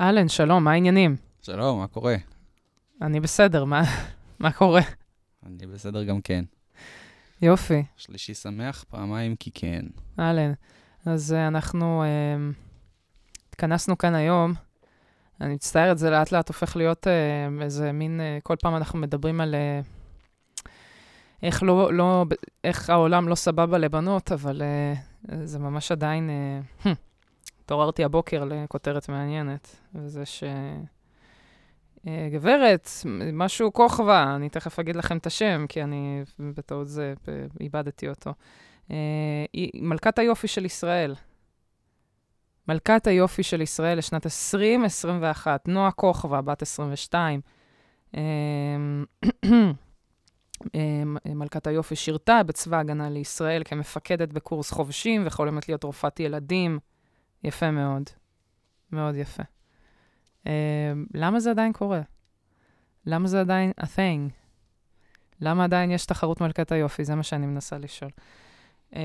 אהלן, שלום, מה העניינים? שלום, מה קורה? אני בסדר, מה, מה קורה? אני בסדר גם כן. יופי, שלישי שמח פעמיים כי כן. אהלן. אז uh, אנחנו uh, התכנסנו כאן היום. אני מצטערת, זה לאט לאט הופך להיות uh, איזה מין, uh, כל פעם אנחנו מדברים על uh, איך, לא, לא, איך העולם לא סבבה לבנות, אבל uh, זה ממש עדיין... Uh, התעוררתי הבוקר לכותרת מעניינת, וזה ש... אה, גברת, משהו כוכבא, אני תכף אגיד לכם את השם, כי אני בטעות זה, איבדתי אותו. אה, היא מלכת היופי של ישראל. מלכת היופי של ישראל לשנת 2021, נועה כוכבא, בת 22. אה, מלכת היופי שירתה בצבא ההגנה לישראל כמפקדת בקורס חובשים וחולמת להיות רופאת ילדים. יפה מאוד. מאוד יפה. Uh, למה זה עדיין קורה? למה זה עדיין a thing? למה עדיין יש תחרות מלכת היופי? זה מה שאני מנסה לשאול. Uh,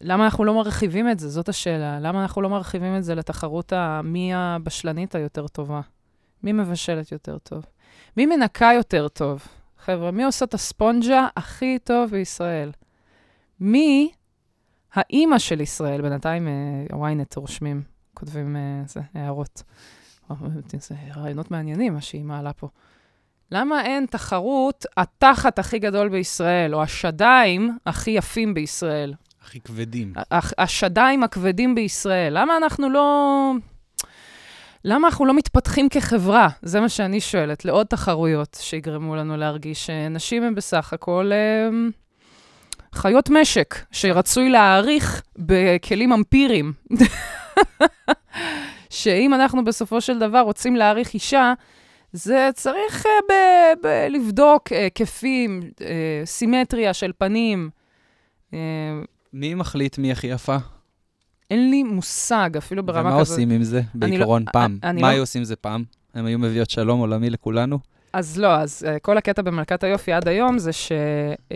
למה אנחנו לא מרחיבים את זה? זאת השאלה. למה אנחנו לא מרחיבים את זה לתחרות מי הבשלנית היותר טובה? מי מבשלת יותר טוב? מי מנקה יותר טוב? חבר'ה, מי עושה את הספונג'ה הכי טוב בישראל? מי האימא של ישראל? בינתיים ynet אה, רושמים, כותבים uh, זה, הערות. זה רעיונות מעניינים, מה שהיא מעלה פה. למה אין תחרות התחת הכי גדול בישראל, או השדיים הכי יפים בישראל? הכי כבדים. השדיים הכבדים בישראל. למה אנחנו לא... למה אנחנו לא מתפתחים כחברה? זה מה שאני שואלת, לעוד תחרויות שיגרמו לנו להרגיש שנשים הן בסך הכל אה, חיות משק, שרצוי להעריך בכלים אמפיריים. שאם אנחנו בסופו של דבר רוצים להעריך אישה, זה צריך uh, ב- ב- לבדוק היקפים, uh, uh, סימטריה של פנים. Uh, מי מחליט מי הכי יפה? אין לי מושג, אפילו ברמה כזאת. ומה כזאת. עושים עם זה, לא- בעיקרון, לא, פעם? מה לא... היו עושים עם זה פעם? הם היו מביאות שלום עולמי לכולנו? אז לא, אז uh, כל הקטע במלכת היופי עד היום זה ששולחים, uh,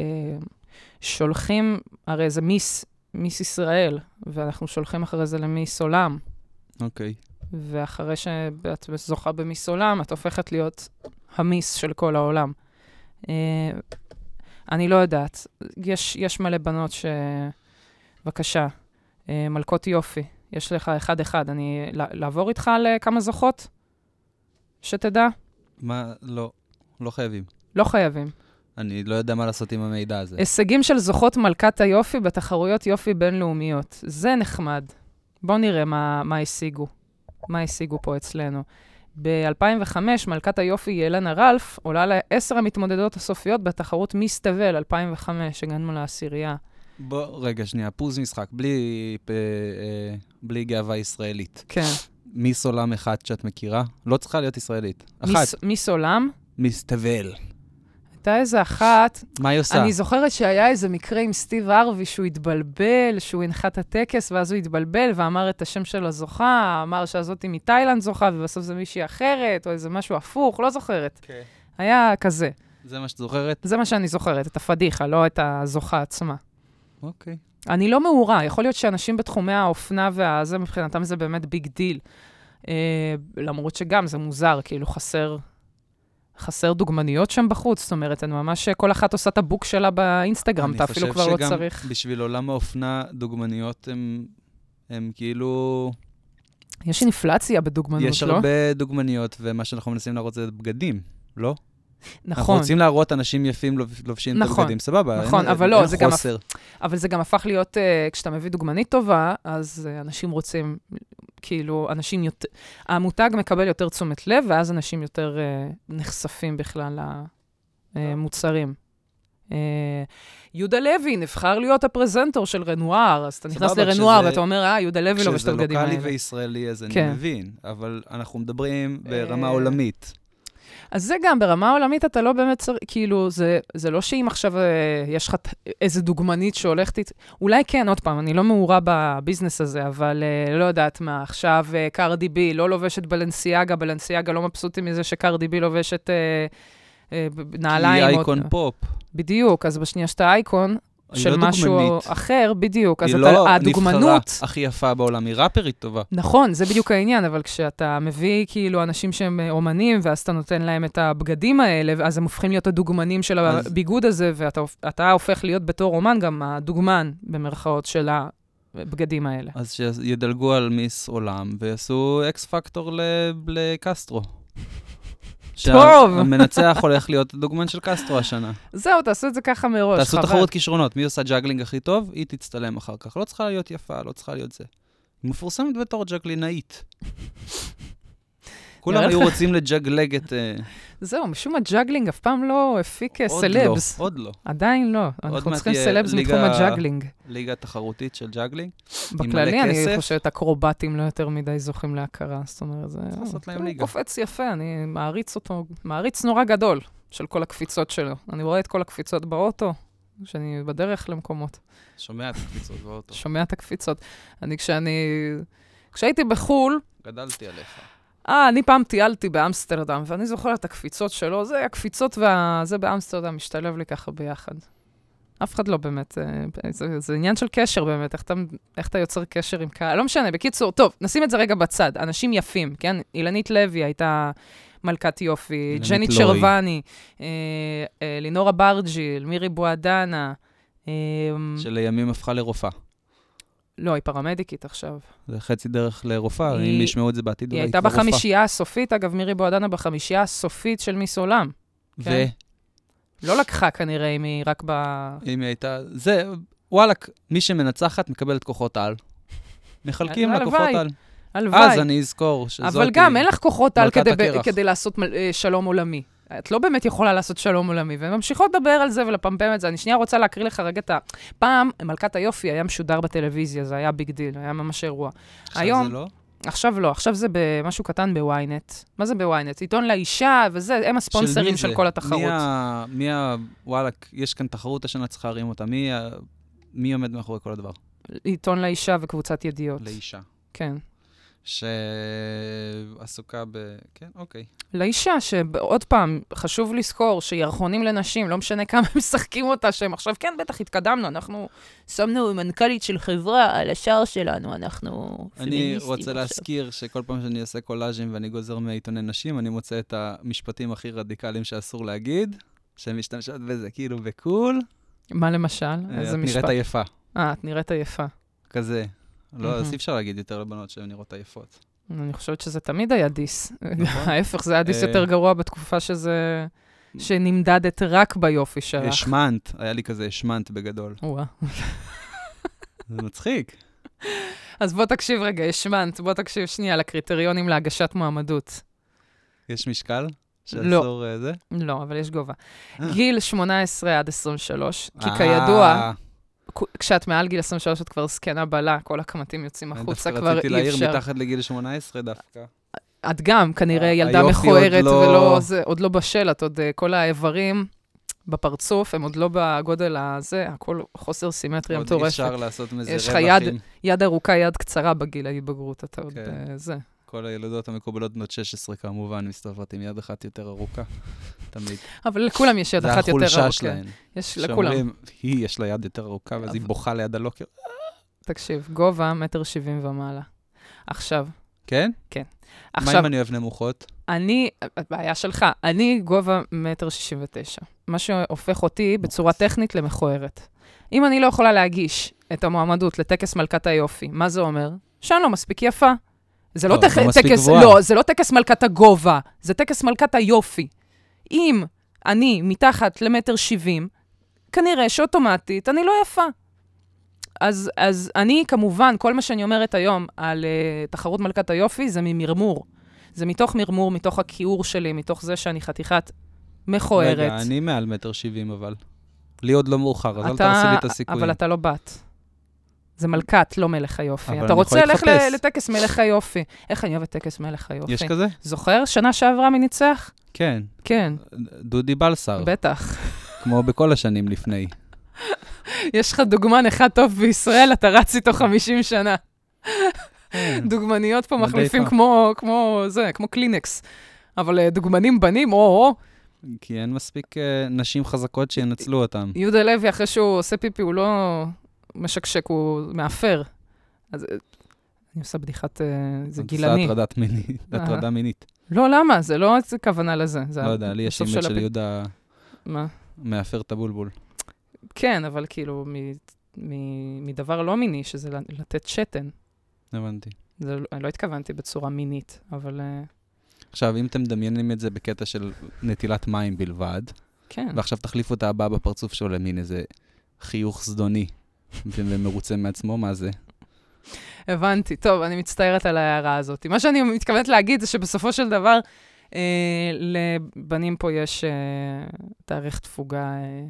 הרי זה מיס, מיס ישראל, ואנחנו שולחים אחרי זה למיס עולם. אוקיי. Okay. ואחרי שאת זוכה במיס עולם, את הופכת להיות המיס של כל העולם. Uh, אני לא יודעת. יש, יש מלא בנות ש... בבקשה, uh, מלכות יופי. יש לך אחד-אחד. אני... לעבור איתך על כמה זוכות? שתדע? מה? לא. לא חייבים. לא חייבים. אני לא יודע מה לעשות עם המידע הזה. הישגים של זוכות מלכת היופי בתחרויות יופי בינלאומיות. זה נחמד. בואו נראה מה, מה השיגו. מה השיגו פה אצלנו. ב-2005, מלכת היופי ילנה רלף עולה לעשר המתמודדות הסופיות בתחרות מיס תבל 2005, הגענו לעשירייה. בוא, רגע, שנייה, פוז משחק, בלי, פ, אה, בלי גאווה ישראלית. כן. מיס עולם אחד שאת מכירה? לא צריכה להיות ישראלית. אחת. מיס, מיס עולם? מיס תבל. הייתה איזה אחת... מה היא עושה? אני זוכרת שהיה איזה מקרה עם סטיב ארווי, שהוא התבלבל, שהוא הנחה את הטקס, ואז הוא התבלבל ואמר את השם של הזוכה, אמר שהזאתי מתאילנד זוכה, ובסוף זה מישהי אחרת, או איזה משהו הפוך, לא זוכרת. Okay. כן. היה כזה. זה מה שאת זוכרת? זה מה שאני זוכרת, את הפדיחה, לא את הזוכה עצמה. אוקיי. Okay. אני לא מעורה, יכול להיות שאנשים בתחומי האופנה והזה, מבחינתם זה באמת big deal. אה, למרות שגם זה מוזר, כאילו חסר חסר דוגמניות שם בחוץ, זאת אומרת, אני ממש, כל אחת עושה את הבוק שלה באינסטגרם, אתה אפילו כבר לא צריך. אני חושב שגם בשביל עולם האופנה, דוגמניות הן כאילו... יש אינפלציה בדוגמנות, יש לא? יש הרבה דוגמניות, ומה שאנחנו מנסים להראות זה בגדים, לא? נכון. אנחנו רוצים להראות אנשים יפים לובשים נכון, את הבגדים, סבבה. נכון, אין, אבל לא, זה חוסר. גם... אבל זה גם הפך להיות, uh, כשאתה מביא דוגמנית טובה, אז uh, אנשים רוצים, כאילו, אנשים יותר... המותג מקבל יותר תשומת לב, ואז אנשים יותר uh, נחשפים בכלל למוצרים. Uh, יהודה לוי נבחר להיות הפרזנטור של רנואר, אז אתה נכנס לרנואר ואתה אומר, אה, יהודה לוי לובש את הבגדים האלה. כשזה לוקאלי וישראלי, אז כן. אני מבין, אבל אנחנו מדברים ברמה עולמית. אז זה גם, ברמה העולמית אתה לא באמת צריך, כאילו, זה, זה לא שאם עכשיו אה, יש לך איזה דוגמנית שהולכת איתי, אולי כן, עוד פעם, אני לא מעורה בביזנס הזה, אבל אה, לא יודעת מה, עכשיו אה, קרדי בי לא לובשת בלנסיאגה, בלנסיאגה לא מבסוטים מזה שקרדי בי לובשת אה, אה, נעליים. כי היא אייקון או... פופ. בדיוק, אז בשנייה שאתה אייקון, של לא משהו דוגמנית. אחר, בדיוק. אז היא אתה, לא הדוגמנות... הנבחרה הכי יפה בעולם, היא ראפרית טובה. נכון, זה בדיוק העניין, אבל כשאתה מביא כאילו אנשים שהם אומנים, ואז אתה נותן להם את הבגדים האלה, אז הם הופכים להיות הדוגמנים של אז- הביגוד הזה, ואתה אתה הופך להיות בתור אומן גם הדוגמן, במרכאות, של הבגדים האלה. אז שידלגו על מיס עולם ויעשו אקס פקטור ל- לקסטרו. טוב. שהמנצח הולך להיות הדוגמן של קסטרו השנה. זהו, תעשו את זה ככה מראש, תעשו חבל. תחרות כישרונות, מי עושה ג'אגלינג הכי טוב, היא תצטלם אחר כך. לא צריכה להיות יפה, לא צריכה להיות זה. היא מפורסמת בתור ג'אגלינאית. כולם היו רוצים לג'אגלג את... אה, זהו, משום מה ג'אגלינג אף פעם לא הפיק אה, עוד לא, סלבס. עוד לא. עדיין לא. אנחנו צריכים סלבס מתחום הג'אגלינג. ליגה תחרותית של ג'אגלינג. בכללי, אני. חושבת, אקרובטים לא יותר מדי זוכים להכרה. זאת אומרת, זה... לעשות להם ליגה. קופץ יפה, אני מעריץ אותו, מעריץ נורא גדול של כל הקפיצות שלו. אני רואה את כל הקפיצות באוטו, כשאני בדרך למקומות, שומע את הקפיצות באוטו. שומע את הקפיצות. אני, כשאני... כשהייתי בחו"ל, גדלתי עליך. אה, אני פעם טיילתי באמסטרדם, ואני זוכר את הקפיצות שלו, זה הקפיצות וזה באמסטרדם משתלב לי ככה ביחד. אף אחד לא באמת, אה, זה, זה עניין של קשר באמת, איך אתה, איך אתה יוצר קשר עם קהל, לא משנה, בקיצור, טוב, נשים את זה רגע בצד, אנשים יפים, כן? אילנית לוי הייתה מלכת יופי, אילנית ג'ני לוי. אה, אה, לינורה ברג'יל, מירי בועדנה, אה, שלימים הפכה לרופאה. לא, היא פרמדיקית עכשיו. זה חצי דרך לרופאה, היא- אם ישמעו את זה בעתיד, היא אולי הייתה כבר רופאה. בחמישייה הסופית, אגב, מירי בועדנה בחמישייה הסופית של מיס עולם. ו... כן. לא לקחה כנראה אם היא רק ב... אם היא הייתה... זה, וואלכ, מי שמנצחת מקבלת כוחות על. מחלקים לה. כוחות על. הלוואי. אז אני אזכור שזאת... אבל גם, אין לך כוחות על כדי. כדי לעשות מל- אה, שלום עולמי. את לא באמת יכולה לעשות שלום עולמי, והן ממשיכות לדבר על זה ולפמפם את זה. אני שנייה רוצה להקריא לך רגע את ה... פעם, מלכת היופי היה משודר בטלוויזיה, זה היה big deal, היה ממש אירוע. עכשיו היום- זה לא? עכשיו לא, עכשיו זה במשהו קטן ב-Ynet. מה זה ב-Ynet? עיתון לאישה וזה, הם הספונסרים של זה? כל התחרות. מי ה... מי ה... וואלכ, יש כאן תחרות השנה, צריך להרים אותה. מי ה... מי עומד מאחורי כל הדבר? עיתון לאישה וקבוצת ידיעות. לאישה. כן. שעסוקה ב... כן, אוקיי. לאישה, שעוד פעם, חשוב לזכור שירחונים לנשים, לא משנה כמה הם משחקים אותה, שהם עכשיו, כן, בטח התקדמנו, אנחנו שמנו מנכ"לית של חברה על השער שלנו, אנחנו אני פמיניסטים רוצה עכשיו. להזכיר שכל פעם שאני עושה קולאז'ים ואני גוזר מעיתוני נשים, אני מוצא את המשפטים הכי רדיקליים שאסור להגיד, שהן משתמשות בזה כאילו בקול. מה למשל? אה, איזה את נראית משפט? עייפה, אה, את נראית עייפה. כזה. לא, אז. אי אפשר להגיד יותר לבנות שהן נראות עייפות. אני חושבת שזה תמיד היה דיס. נכון. ההפך, זה היה דיס אה, יותר גרוע בתקופה שזה... שנמדדת רק ביופי שלך. השמנת, היה לי כזה השמנת בגדול. וואה. זה מצחיק. אז בוא תקשיב רגע, השמנת, בוא תקשיב שנייה לקריטריונים להגשת מועמדות. יש משקל? לא. שאסור אה, זה? לא, אבל יש גובה. אה. גיל 18 עד 23, כי כידוע, כשאת מעל גיל 23 את כבר זקנה בלה, כל הקמטים יוצאים החוצה, דווקא כבר רציתי אי להעיר אפשר. מתחת לגיל 18 דווקא. את גם כנראה ילדה מכוערת עוד לא- ולא, זה עוד לא בשל, את עוד, אה, כל האיברים בפרצוף, הם עוד לא בגודל הזה, הכל חוסר סימטריה עוד אי מטורפת. אפשר לעשות מזה יש לך רווחים. יד- יד ארוכה, יד קצרה בגיל ההתבגרות, אתה עוד כן. אה, זה. כל הילדות המקובלות בנות 16 כמובן מסתובבות עם יד אחת יותר ארוכה, תמיד. אבל לכולם יש יד זה אחת יותר ארוכה. החולשה שלהן. יש לכולם. שאומרים, היא, יש לה יד יותר ארוכה, ואז היא בוכה ליד הלוקר. תקשיב, גובה מטר שבעים ומעלה. עכשיו, כן? מה עכשיו, אם אני אוהב נמוכות? אני, הבעיה שלך, אני גובה מטר שישים ותשע, מה שהופך אותי בצורה טכנית למכוערת. אם אני לא יכולה להגיש את המועמדות לטקס מלכת היופי, מה זה אומר? שאני לא מספיק יפה. זה לא, לא, טק, לא טקס. לא, זה לא טקס מלכת הגובה, זה טקס מלכת היופי. אם אני מתחת למטר שבעים, כנראה שאוטומטית אני לא יפה. אז, אז אני, כמובן, כל מה שאני אומרת היום על uh, תחרות מלכת היופי זה ממרמור. זה מתוך מרמור, מתוך הכיעור שלי, מתוך זה שאני חתיכת מכוערת. רגע, אני מעל מטר שבעים אבל. לי עוד לא מאוחר, אז אל אתה- תעשי לי את הסיכויים. אבל אתה לא בת. זה מלכת, לא מלך היופי. אתה רוצה יכול ללכת להתחפש. ל- לטקס מלך היופי. איך אני אוהבת טקס מלך היופי. יש כזה? זוכר? שנה שעברה מי ניצח? כן. כן, דודי בלסר, בטח. כמו בכל השנים לפני. יש לך דוגמן אחד טוב בישראל, אתה רץ איתו 50 שנה. כן. דוגמניות פה מחליפים. כמו, כמו זה, כמו קלינקס. אבל אה, דוגמנים בנים, או-או, כי אין מספיק אה, נשים חזקות שינצלו אותם. יהודה לוי, אחרי שהוא עושה פיפי, הוא לא משקשק, הוא מאפר. אז אה, אני עושה בדיחת, אה, זה את גילני. עושה הטרדת מינית, אה. הטרדה מינית. לא, למה? זה לא כוונה לזה. זה לא יודע, לי יש אימייל של. יהודה מה? מאפר את הבולבול. כן, אבל כאילו, מדבר לא מיני, שזה לתת שתן. הבנתי. זה, לא- אני לא התכוונתי בצורה מינית, אבל עכשיו, אם אתם מדמיינים את זה בקטע של נטילת מים בלבד, כן. ועכשיו תחליפו את הבאה בפרצוף שלו למין איזה חיוך זדוני ומרוצה מעצמו, מה זה? הבנתי. טוב, אני מצטערת על ההערה הזאת. מה שאני מתכוונת להגיד זה שבסופו של דבר, אה, לבנים פה יש אה, תאריך תפוגה אה,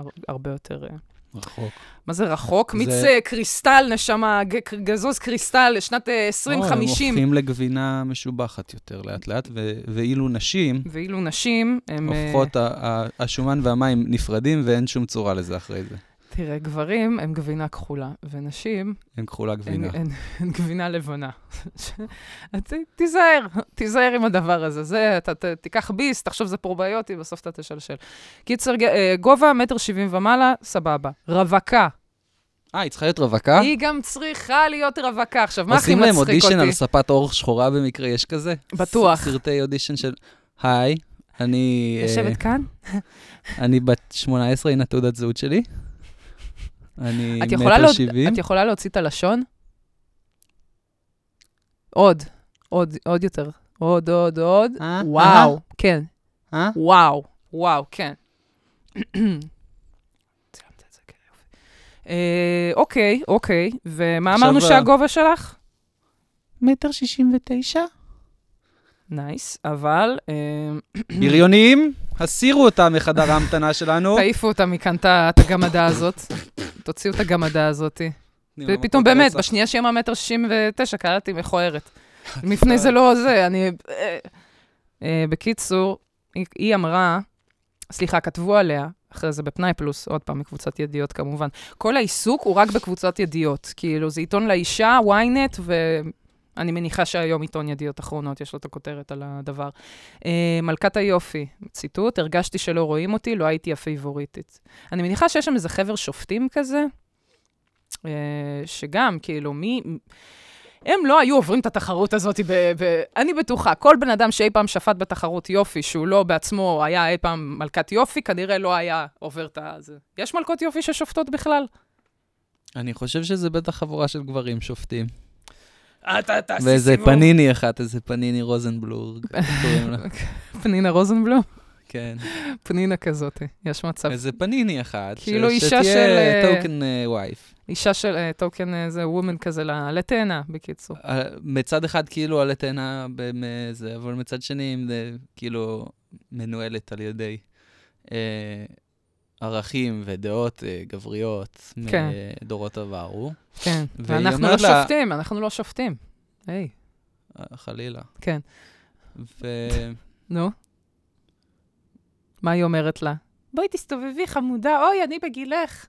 הר- הרבה יותר... אה, רחוק. מה זה רחוק? זה- מיץ אה, קריסטל, נשמה, גזוז קריסטל לשנת אה, הם 2050. הופכים לגבינה משובחת יותר לאט-לאט, ו- ואילו נשים ואילו נשים, הם... אה, הופכות, השומן והמים נפרדים ואין שום צורה לזה אחרי זה. תראה, גברים הם גבינה כחולה, ונשים הם כחולה גבינה. הן- הן גבינה לבנה. תיזהר, תיזהר עם הדבר הזה. זה, אתה ת- תיקח ביס, תחשוב זה פרוביוטי, בסוף אתה תשלשל. קיצר, אה, גובה, מטר שבעים ומעלה, סבבה. רווקה, אה, היא צריכה להיות רווקה? היא גם צריכה להיות רווקה. עכשיו, מה הכי עושים להם מצחיק אודישן על אותי? ספת אור שחורה במקרה, יש כזה? בטוח. סרטי אודישן של, היי, אני... אה, יושבת כאן? אני בת 18, הנה תעודת זהות שלי. אני מטר שבעים. את יכולה להוציא את הלשון? עוד, עוד, עוד יותר. עוד, עוד, עוד. אה, וואו, כן. אה? וואו, וואו, כן. אה, אוקיי, אוקיי, ומה אמרנו שהגובה שלך? מטר שישים ותשע. נייס, אבל אה, בריונים, הסירו אותם מחדר ההמתנה שלנו. תעיפו אותה מכאן, את הגמדה הזאת. תוציאו את הגמדה הזאת. ופתאום באמת, בשנייה שהיא אמרה מטר שישים ותשע, קראתי מכוערת. לפני זה לא זה, אני... אה, אה, בקיצור, היא- היא אמרה, סליחה, כתבו עליה, אחרי זה בפנאי פלוס, עוד פעם, מקבוצת ידיעות כמובן. כל העיסוק הוא רק בקבוצת ידיעות. כאילו, זה עיתון לאישה, ynet, ואני מניחה שהיום עיתון ידיעות אחרונות, יש לו את הכותרת על הדבר. אה, מלכת היופי, ציטוט, הרגשתי שלא רואים אותי, לא הייתי הפייבוריטית. אני מניחה שיש שם איזה חבר שופטים כזה, אה, שגם, כאילו, מי... הם לא היו עוברים את התחרות הזאת ב... ב... אני בטוחה, כל בן אדם שאי פעם שפט בתחרות יופי, שהוא לא בעצמו היה אי פעם מלכת יופי, כנראה לא היה עובר את ה... יש מלכות יופי ששופטות בכלל? אני חושב שזה בטח חבורה של גברים שופטים. תעשי ואיזה פניני אחת, איזה פניני רוזנבלורג. קוראים לה? פנינה רוזנבלום? כן. פנינה כזאת, יש מצב. איזה פניני אחת. כאילו אישה של, שתהיה אה, טוקן וייף. אישה של אה, טוקן, איזה וומן כזה, לעלה תאנה, בקיצור. אה, מצד אחד כאילו עלה תאנה אבל מצד שני כאילו מנוהלת על ידי אה, ערכים ודעות אה, גבריות כן. מדורות עברו. כן, ואנחנו לא לה- שופטים, אנחנו לא שופטים. היי, אה, חלילה. כן. ו... נו. מה היא אומרת לה? בואי תסתובבי, חמודה, אוי, אני בגילך.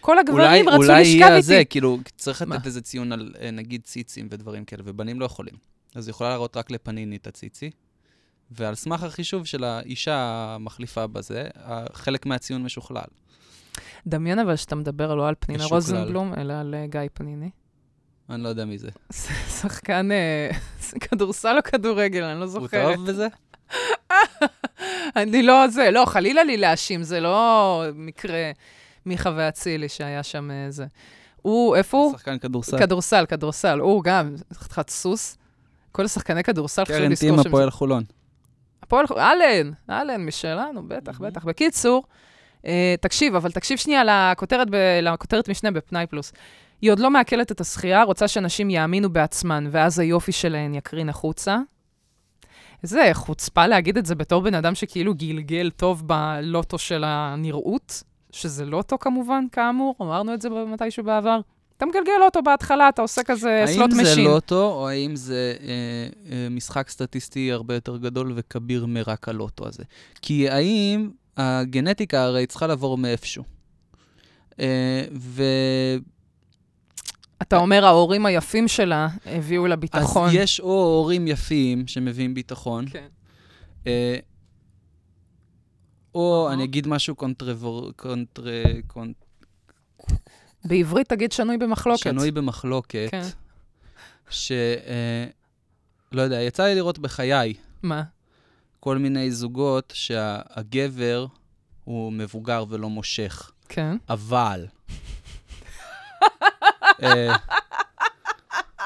כל הגברים רצו אולי לשכב יהיה איתי. זה, כאילו, צריך? לתת איזה ציון על אה, נגיד ציצים ודברים כאלה, ובנים לא יכולים. אז היא יכולה להראות רק לפניני את הציצי, ועל סמך החישוב של האישה המחליפה בזה, חלק מהציון משוכלל. דמיין אבל שאתה מדבר לא על פנינה. רוזנבלום, אלא על אה, גיא פניני. אני לא יודע מי זה. שחקן אה, כדורסל או כדורגל, אני לא הוא זוכרת. טוב בזה? אני לא זה, לא, חלילה לי להאשים, זה לא מקרה מיכה ואצילי שהיה שם אה, זה. הוא, איפה הוא? שחקן כדורסל. כדורסל, כדורסל. הוא גם, חתיכת סוס. כל השחקני כדורסל חשוב קרן לזכור טים שהם... הפועל חולון. הפועל, אלן, אלן משלנו, בטח, בטח. בקיצור, אה, תקשיב, אבל תקשיב שנייה לכותרת, ב, לכותרת משנה בפנאי פלוס. היא עוד לא מעכלת את השחייה, רוצה שאנשים יאמינו בעצמן, ואז היופי שלהן יקרין החוצה. איזה חוצפה להגיד את זה בתור בן אדם שכאילו גלגל טוב בלוטו של הנראות, שזה לוטו כמובן, כאמור, אמרנו את זה מתישהו בעבר. אתה מגלגל לוטו בהתחלה, אתה עושה כזה slot האם זה machine. לוטו, או האם זה אה, אה, משחק סטטיסטי הרבה יותר גדול וכביר מרק הלוטו הזה? כי האם הגנטיקה הרי צריכה לעבור מאיפשהו. אה, ו... אתה אומר, ההורים היפים שלה הביאו לה ביטחון. אז יש או הורים יפים שמביאים ביטחון, כן. אה, או אהה. אני אגיד משהו קונטרבור... קונטר... קונ... בעברית תגיד שנוי במחלוקת. שנוי במחלוקת, כן. ש... אה, לא יודע, יצא לי לראות בחיי מה? כל מיני זוגות שהגבר הוא מבוגר ולא מושך, כן. אבל... אה,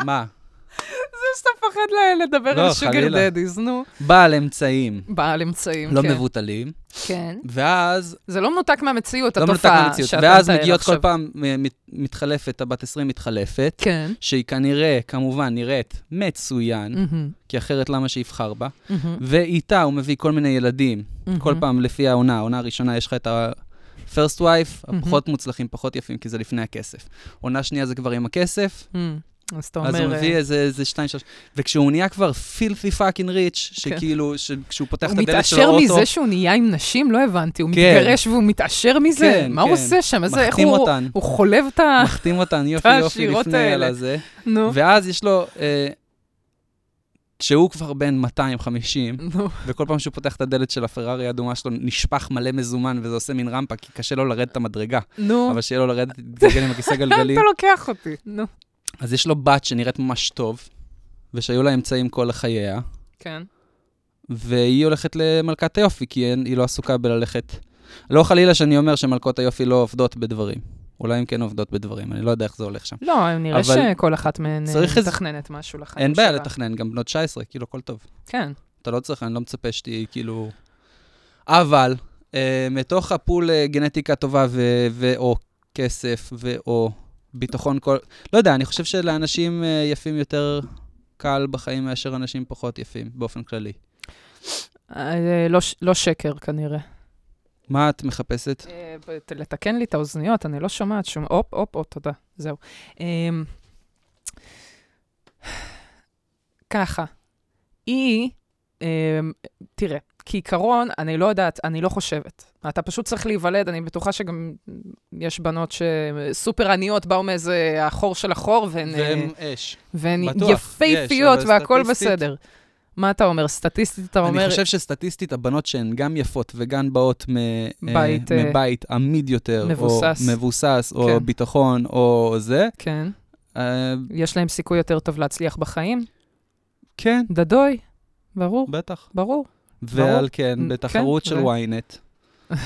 מה? זה שאתה מפחד לדבר לא, על שוגר. דדיז, נו. בעל אמצעים, בעל אמצעים, לא כן. מבוטלים, כן. ואז זה לא מנותק מהמציאות, לא התופעה מהמציאות. שאתה ואז מתאר מגיעות כל עכשיו. פעם, מת- מתחלפת, הבת 20 מתחלפת, כן. שהיא כנראה, כמובן, נראית מצוין, מהמם, כי אחרת למה שיבחר בה? מהמם, ואיתה הוא מביא כל מיני ילדים, כל מהמם. פעם לפי העונה. העונה הראשונה יש לך את ה-first wife, מהמם. הפחות מוצלחים, פחות יפים, כי זה לפני הכסף. עונה שנייה זה כבר עם הכסף, מהמם. אז אתה אז הוא אומר... מביא אה, איזה, איזה שתיים, שלוש... וכשהוא נהיה כבר פילפי פאקינג ריץ', שכאילו, כשהוא פותח. הוא את הדלת של מתעשר האוטו, מזה שהוא נהיה עם נשים? לא הבנתי. הוא כן. מתגרש והוא מתעשר מזה? כן, מה הוא כן. עושה שם? איזה- איך הוא... אותן, הוא חולב את ה... מחתים אותן יופי יופי לפני על. הזה. נו. ואז יש לו, אה, כשהוא כבר בן 250, נו. וכל פעם שהוא פותח את הדלת של הפרארי האדומה שלו, נשפך מלא מזומן, וזה עושה מין רמפה, כי קשה לו לרדת את המדרגה. נו. אבל שיהיה לו לרדת, להתגלגל עם הכיסא גלגלים. אתה לוקח אותי. נו. אז יש לו בת שנראית ממש טוב, ושהיו לה אמצעים כל חייה, כן. והיא הולכת למלכת היופי, כי אין- היא לא עסוקה בללכת... לא חלילה שאני אומר שמלכות היופי לא עובדות בדברים. אולי הן כן עובדות בדברים, אני לא יודע איך זה הולך שם. לא, נראה אבל שכל אחת מהן אה, מתכננת משהו לחיים אין בעיה שלה. לתכנן, גם בנות 19, כאילו, הכל טוב. כן. אתה לא צריך, אני לא מצפה שתהיי כאילו... אבל, אה, מתוך הפול אה, גנטיקה טובה ו- ו/או כסף ו/או ביטחון כל... לא יודע, אני חושב שלאנשים אה, יפים יותר קל בחיים מאשר אנשים פחות יפים, באופן כללי. אה, לא ש- לא שקר כנראה. מה את מחפשת? אה, לתקן לי את האוזניות, אני לא שומעת שום... הופ, הופ, הופ, תודה, זהו. אמ, ככה, היא, אמ, תראה, כעיקרון, אני לא יודעת, אני לא חושבת. אתה פשוט צריך להיוולד, אני בטוחה שגם יש בנות שסופר עניות באו מאיזה החור של החור, והן, אה, והם אש. והן יפהפיות אבל והכול בסדר. מה אתה אומר? סטטיסטית אתה אומר... אני חושב שסטטיסטית הבנות שהן גם יפות וגם באות מ- אה, בית, אה, מבית עמיד יותר, מבוסס. או מבוסס, או כן. ביטחון, או זה, כן. אה, יש להם סיכוי יותר טוב להצליח בחיים? כן, דדוי, ברור, בטח. ברור. ועל כן, כן, בתחרות של ו- ynet.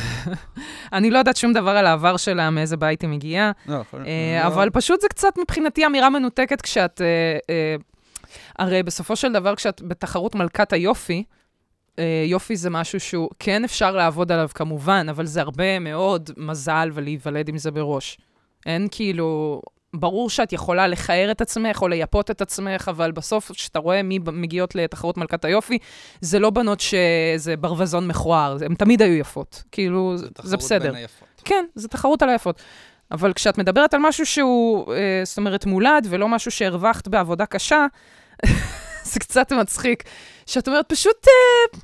אני לא יודעת שום דבר על העבר שלה, מאיזה בית היא מגיעה, לא, אה, לא- אבל פשוט זה קצת מבחינתי אמירה מנותקת כשאת... אה, אה, הרי בסופו של דבר, כשאת בתחרות מלכת היופי, יופי זה משהו שהוא כן אפשר לעבוד עליו כמובן, אבל זה הרבה מאוד מזל ולהיוולד עם זה בראש. אין כאילו... ברור שאת יכולה לכער את עצמך או לייפות את עצמך, אבל בסוף, כשאתה רואה מי מגיעות לתחרות מלכת היופי, זה לא בנות שזה ברווזון מכוער, הן תמיד היו יפות. כאילו, זה, זה בסדר. בין היפות. כן, זו תחרות על היפות. אבל כשאת מדברת על משהו שהוא, אה, זאת אומרת, מולד, ולא משהו שהרווחת בעבודה קשה, זה קצת מצחיק. שאת אומרת, פשוט, אה,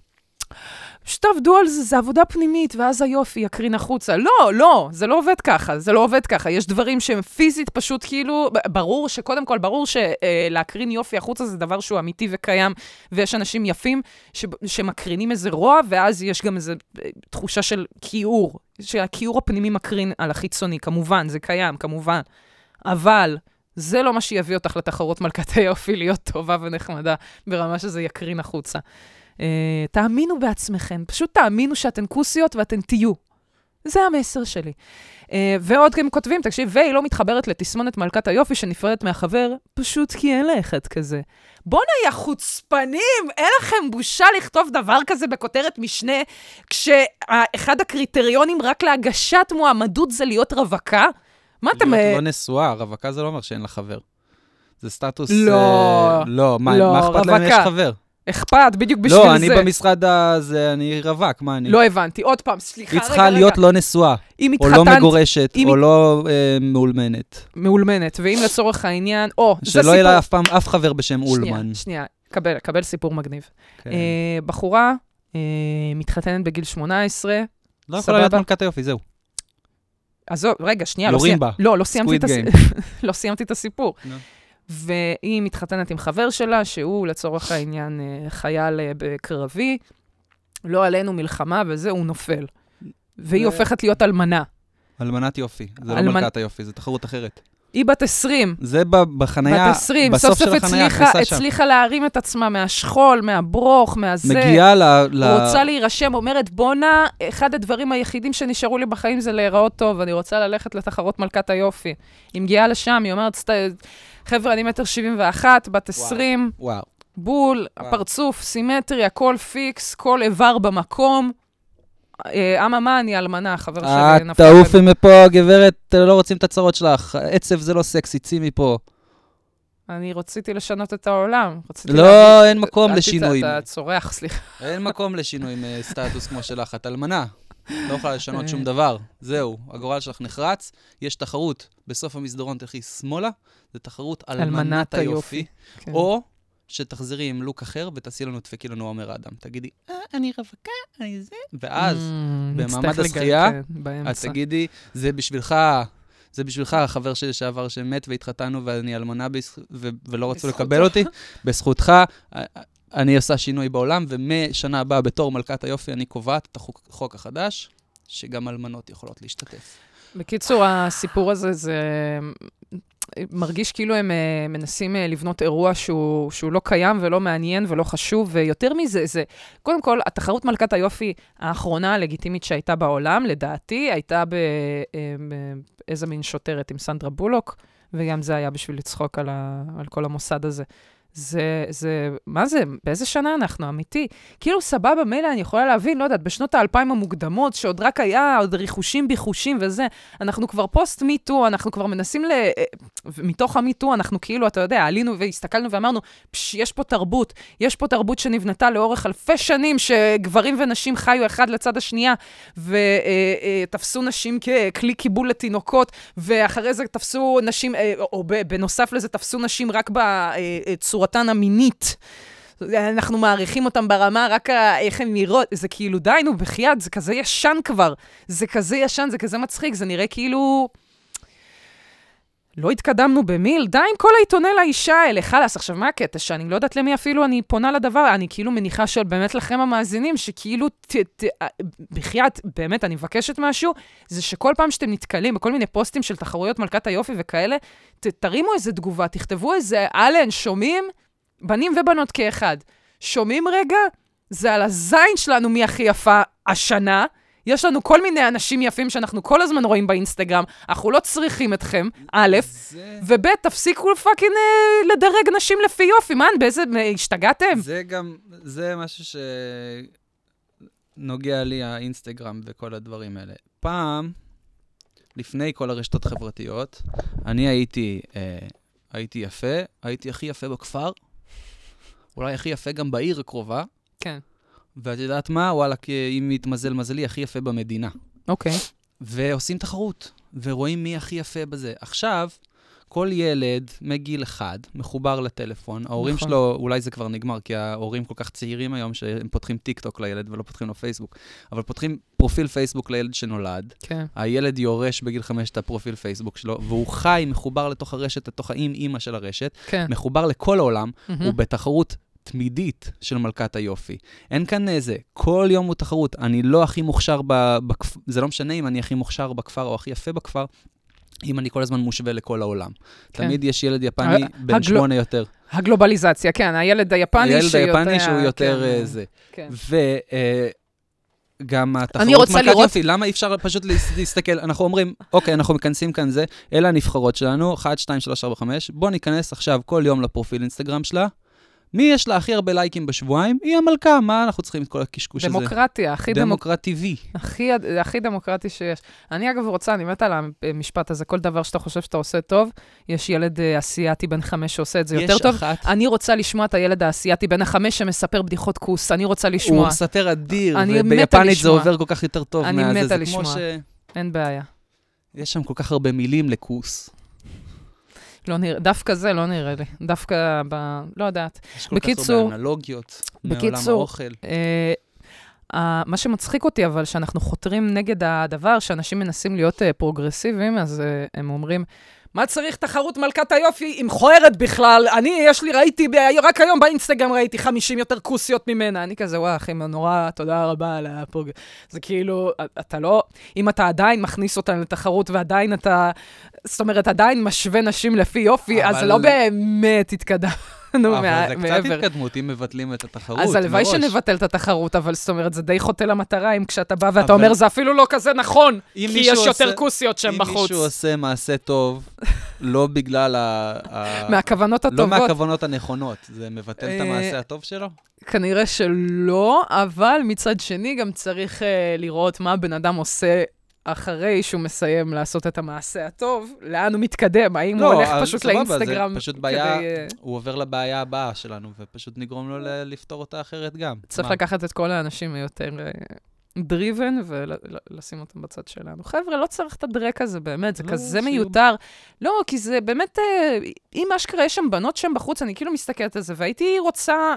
פשוט תעבדו על זה, זה עבודה פנימית, ואז היופי יקרין החוצה. לא, לא, זה לא עובד ככה, זה לא עובד ככה. יש דברים שהם פיזית פשוט כאילו, ברור שקודם כל, ברור שלהקרין יופי החוצה זה דבר שהוא אמיתי וקיים, ויש אנשים יפים ש- שמקרינים איזה רוע, ואז יש גם איזו אה, תחושה של כיעור, שהכיעור הפנימי מקרין על החיצוני, כמובן, זה קיים, כמובן. אבל זה לא מה שיביא אותך לתחרות מלכת היופי להיות טובה ונחמדה ברמה שזה יקרין החוצה. Uh, תאמינו בעצמכם, פשוט תאמינו שאתן כוסיות ואתן תהיו. זה המסר שלי. Uh, ועוד הם כותבים, תקשיב, והיא לא מתחברת לתסמונת מלכת היופי שנפרדת מהחבר, פשוט כי אין לה אחד כזה. בואנה, יא חוצפנים, אין לכם בושה לכתוב דבר כזה בכותרת משנה, כשאחד הקריטריונים רק להגשת מועמדות זה להיות רווקה? מה אתם... להיות אה, לא נשואה, רווקה זה לא אומר שאין לה חבר. זה סטטוס... לא. אה, לא, מה לא, מה אכפת להם יש. חבר? אכפת, בדיוק בשביל לא, זה. אני במשרד הזה, אני רווק, מה אני? לא הבנתי. עוד פעם, סליחה, היא רגע, צריכה רגע. להיות לא נשואה, אם או לא התחתנת, מגורשת, או לא אה, מאולמנת. מאולמנת, ואם לצורך העניין, או, זה סיפור... שלא יהיה לה אף פעם אף חבר בשם אולמן. שנייה, קבל, קבל סיפור מגניב. כן. אה, בחורה אה, מתחתנת בגיל 18, לא יכולה להיות. מלכת היופי, זהו. עזוב, רגע, שנייה, לא, יורים. בה. לא, לא, סיימתי את. לא סיימתי את הסיפור. והיא מתחתנת עם חבר שלה, שהוא לצורך העניין אה, חייל אה, בקרבי, לא עלינו מלחמה וזה, הוא נופל. והיא הופכת להיות אלמנה. אלמנת יופי, זה לא מלכת היופי, זו תחרות אחרת. היא בת 20, זה בחנייה, בת 20, בסוף סוף סוף של החנייה, הצליחה, שם. הצליחה להרים את עצמה מהשכול, מהברוך, מהזה. מגיעה ל... ל... רוצה להירשם, אומרת, בואנה, אחד הדברים היחידים שנשארו לי בחיים זה להיראות טוב, אני רוצה ללכת לתחרות מלכת היופי. היא מגיעה לשם, היא אומרת, "סת- חבר'ה, אני מטר 71, בת 20, וואו. בול. הפרצוף, סימטרי, הכל פיקס, כל איבר במקום. אה, אממה, אני אלמנה, חבר אה, שלי נפל. תעופי מפה, גברת, לא רוצים את הצרות שלך. עצב זה לא סקסי, צאי מפה. אני רציתי לשנות את העולם. רציתי לא, אין מקום לשינויים. אתה צורח, סליחה. אין מקום לשינוי עם אה, סטטוס כמו שלך. את אלמנה. לא יכולה לשנות אה. שום דבר. זהו, הגורל שלך נחרץ. יש תחרות בסוף המסדרון, תלכי שמאלה, זה תחרות אלמנת היופי. כן. או שתחזרי עם לוק אחר ותעשי לנו, דפקי לנו עומר אדם. תגידי, אה, אני רווקה, אני זה. ואז Mm, במעמד הזכייה, כן, את. תגידי, זה בשבילך, זה בשבילך, החבר שלי לשעבר שמת והתחתנו ואני אלמנה. ולא רצו. לקבל אותי, בזכותך, אני עושה שינוי בעולם, ומשנה הבאה בתור מלכת היופי אני קובעת את החוק, החדש, שגם אלמנות יכולות להשתתף. בקיצור, הסיפור הזה, זה מרגיש כאילו הם אה, מנסים אה, לבנות אירוע שהוא, שהוא לא קיים ולא מעניין ולא חשוב, ויותר מזה, זה, קודם כל, התחרות מלכת היופי האחרונה הלגיטימית שהייתה בעולם, לדעתי, הייתה באיזה מין שוטרת עם סנדרה בולוק, וגם זה היה בשביל לצחוק על, ה, על כל המוסד הזה. זה, זה, מה זה, באיזה שנה אנחנו, אמיתי? כאילו, סבבה, מילא, אני יכולה להבין, לא יודעת, בשנות האלפיים המוקדמות, שעוד רק היה עוד ריחושים ביחושים וזה, אנחנו כבר פוסט מיטו, אנחנו כבר מנסים ל... אה, מתוך המיטו, אנחנו כאילו, אתה יודע, עלינו והסתכלנו ואמרנו, פש, יש פה תרבות, יש פה תרבות שנבנתה לאורך אלפי שנים, שגברים ונשים חיו אחד לצד השנייה, ותפסו נשים ככלי קיבול לתינוקות, ואחרי זה תפסו נשים, אה, או בנוסף לזה, תפסו נשים רק בצורתן המינית. אנחנו מעריכים אותם ברמה, רק איך הן נראות, זה כאילו, די, נו, בחייאת, זה כזה ישן כבר. זה כזה ישן, זה כזה מצחיק, זה נראה כאילו... לא התקדמנו במיל, די עם כל העיתוני לאישה האלה, חלאס. עכשיו, מה הקטע? שאני לא יודעת למי אפילו אני פונה לדבר, אני כאילו מניחה של באמת לכם המאזינים, שכאילו, ת, ת, בחייאת, באמת, אני מבקשת משהו, זה שכל פעם שאתם נתקלים בכל מיני פוסטים של תחרויות מלכת היופי וכאלה, ת, תרימו איזה תגובה, תכתבו איזה, אלן, שומעים? בנים ובנות כאחד. שומעים רגע? זה על הזין שלנו מי הכי יפה השנה. יש לנו כל מיני אנשים יפים שאנחנו כל הזמן רואים באינסטגרם, אנחנו לא צריכים אתכם, א', זה... וב', תפסיקו fucking אה, לדרג נשים לפי יופי, מה, באיזה, השתגעתם? זה גם, זה משהו שנוגע לי, האינסטגרם וכל הדברים האלה. פעם, לפני כל הרשתות החברתיות, אני הייתי, אה, הייתי יפה, הייתי הכי יפה בכפר, אולי הכי יפה גם בעיר הקרובה, כן. ואת יודעת מה? וואלה, כי אם יתמזל מזלי, הכי יפה במדינה. אוקיי. ועושים תחרות, ורואים מי הכי יפה בזה. עכשיו, כל ילד מגיל אחד מחובר לטלפון, ההורים נכון. שלו, אולי זה כבר נגמר, כי ההורים כל כך צעירים היום, שהם פותחים טיק טוק לילד ולא פותחים לו פייסבוק, אבל פותחים פרופיל פייסבוק לילד שנולד, כן. הילד יורש בגיל חמש את הפרופיל פייסבוק שלו, והוא חי, מחובר לתוך הרשת, לתוך האם-אימא של הרשת, כן. מחובר לכל העולם, מהמם. הוא בתחרות תמידית של מלכת היופי. אין כאן איזה, כל יום הוא תחרות. אני לא הכי מוכשר בכפר, זה לא משנה אם אני הכי מוכשר בכפר או הכי יפה בכפר, אם אני כל הזמן מושווה לכל העולם. כן. תמיד יש ילד יפני בן הגלו- שמונה יותר. הגלובליזציה, כן, הילד היפני הילד שיותר... היפני שהוא יותר כן, אה, זה. כן. וגם אני התחרות רוצה מלכת לראות- יופי, למה אי אפשר פשוט להס- להסתכל? אנחנו אומרים, אוקיי, אנחנו מכנסים כאן זה, אלה הנבחרות שלנו, 1, 2, 3, 4, 5, בוא ניכנס עכשיו כל יום לפרופיל אינסטגרם שלה. מי יש לה הכי הרבה לייקים בשבועיים? היא המלכה, מה אנחנו צריכים את כל הקשקוש הזה? דמוקרטיה, הכי דמוקרטיה. דמוקרט TV. הכי, הכי דמוקרטי שיש. אני אגב רוצה, אני מתה על המשפט הזה, כל דבר שאתה חושב שאתה עושה טוב, יש ילד אה, אסיאתי בן חמש שעושה את זה יותר יש טוב. אחת, אני רוצה לשמוע את הילד האסייתי בן החמש שמספר בדיחות כוס, אני רוצה הוא לשמוע. מספר אדיר, וביפנית זה. עובר כל כך יותר טוב אני. מתה לשמוע. ש... אין בעיה. יש שם כל כך הרבה מילים לכוס. לא נראה, דווקא זה לא נראה לי. דווקא ב... לא יודעת. יש כל כך בקיצור- הרבה אנלוגיות מעולם בקיצור, האוכל. אה, אה, מה שמצחיק אותי, אבל, שאנחנו חותרים נגד הדבר, שאנשים מנסים להיות אה, פרוגרסיביים, אז אה, הם אומרים, מה צריך תחרות מלכת היופי? היא מכוערת בכלל. אני, יש לי, ראיתי, רק היום באינסטגרם ראיתי 50 יותר כוסיות ממנה. אני כזה, וואי, אחי, נורא, תודה רבה על הפוג... זה כאילו, אתה לא... אם אתה עדיין מכניס אותן לתחרות ועדיין אתה... זאת אומרת, עדיין משווה נשים לפי יופי, אז אבל- לא באמת התקדמנו אבל מה- זה קצת מעבר. התקדמות אם מבטלים את התחרות אז הלוואי. שנבטל את התחרות, אבל זאת אומרת, זה די חוטא למטרה אם כשאתה בא ואתה אבל- אומר, זה אפילו לא כזה נכון, אם כי יש יותר כוסיות שהן אם בחוץ. מישהו עושה מעשה טוב, לא בגלל ה... מהכוונות לא הטובות. מהכוונות הנכונות, זה מבטל את אה, המעשה הטוב שלו? כנראה שלא, אבל מצד שני גם צריך uh, לראות מה הבן אדם עושה אחרי שהוא מסיים לעשות את המעשה הטוב, לאן הוא מתקדם, האם הוא הולך פשוט לא, סבבה, לאינסטגרם זה פשוט בעיה, כדי... אה, הוא עובר לבעיה הבאה שלנו, ופשוט נגרום לו לפתור אותה אחרת גם. צריך מה? לקחת את כל האנשים היותר דריבן ולשים אותם בצד שלנו. חבר'ה, לא צריך את הדרק הזה, באמת, זה לא, כזה שיהיו- מיותר. לא, כי זה באמת, אה, אם אשכרה יש שם בנות שם בחוץ, אני כאילו מסתכלת על זה, והייתי רוצה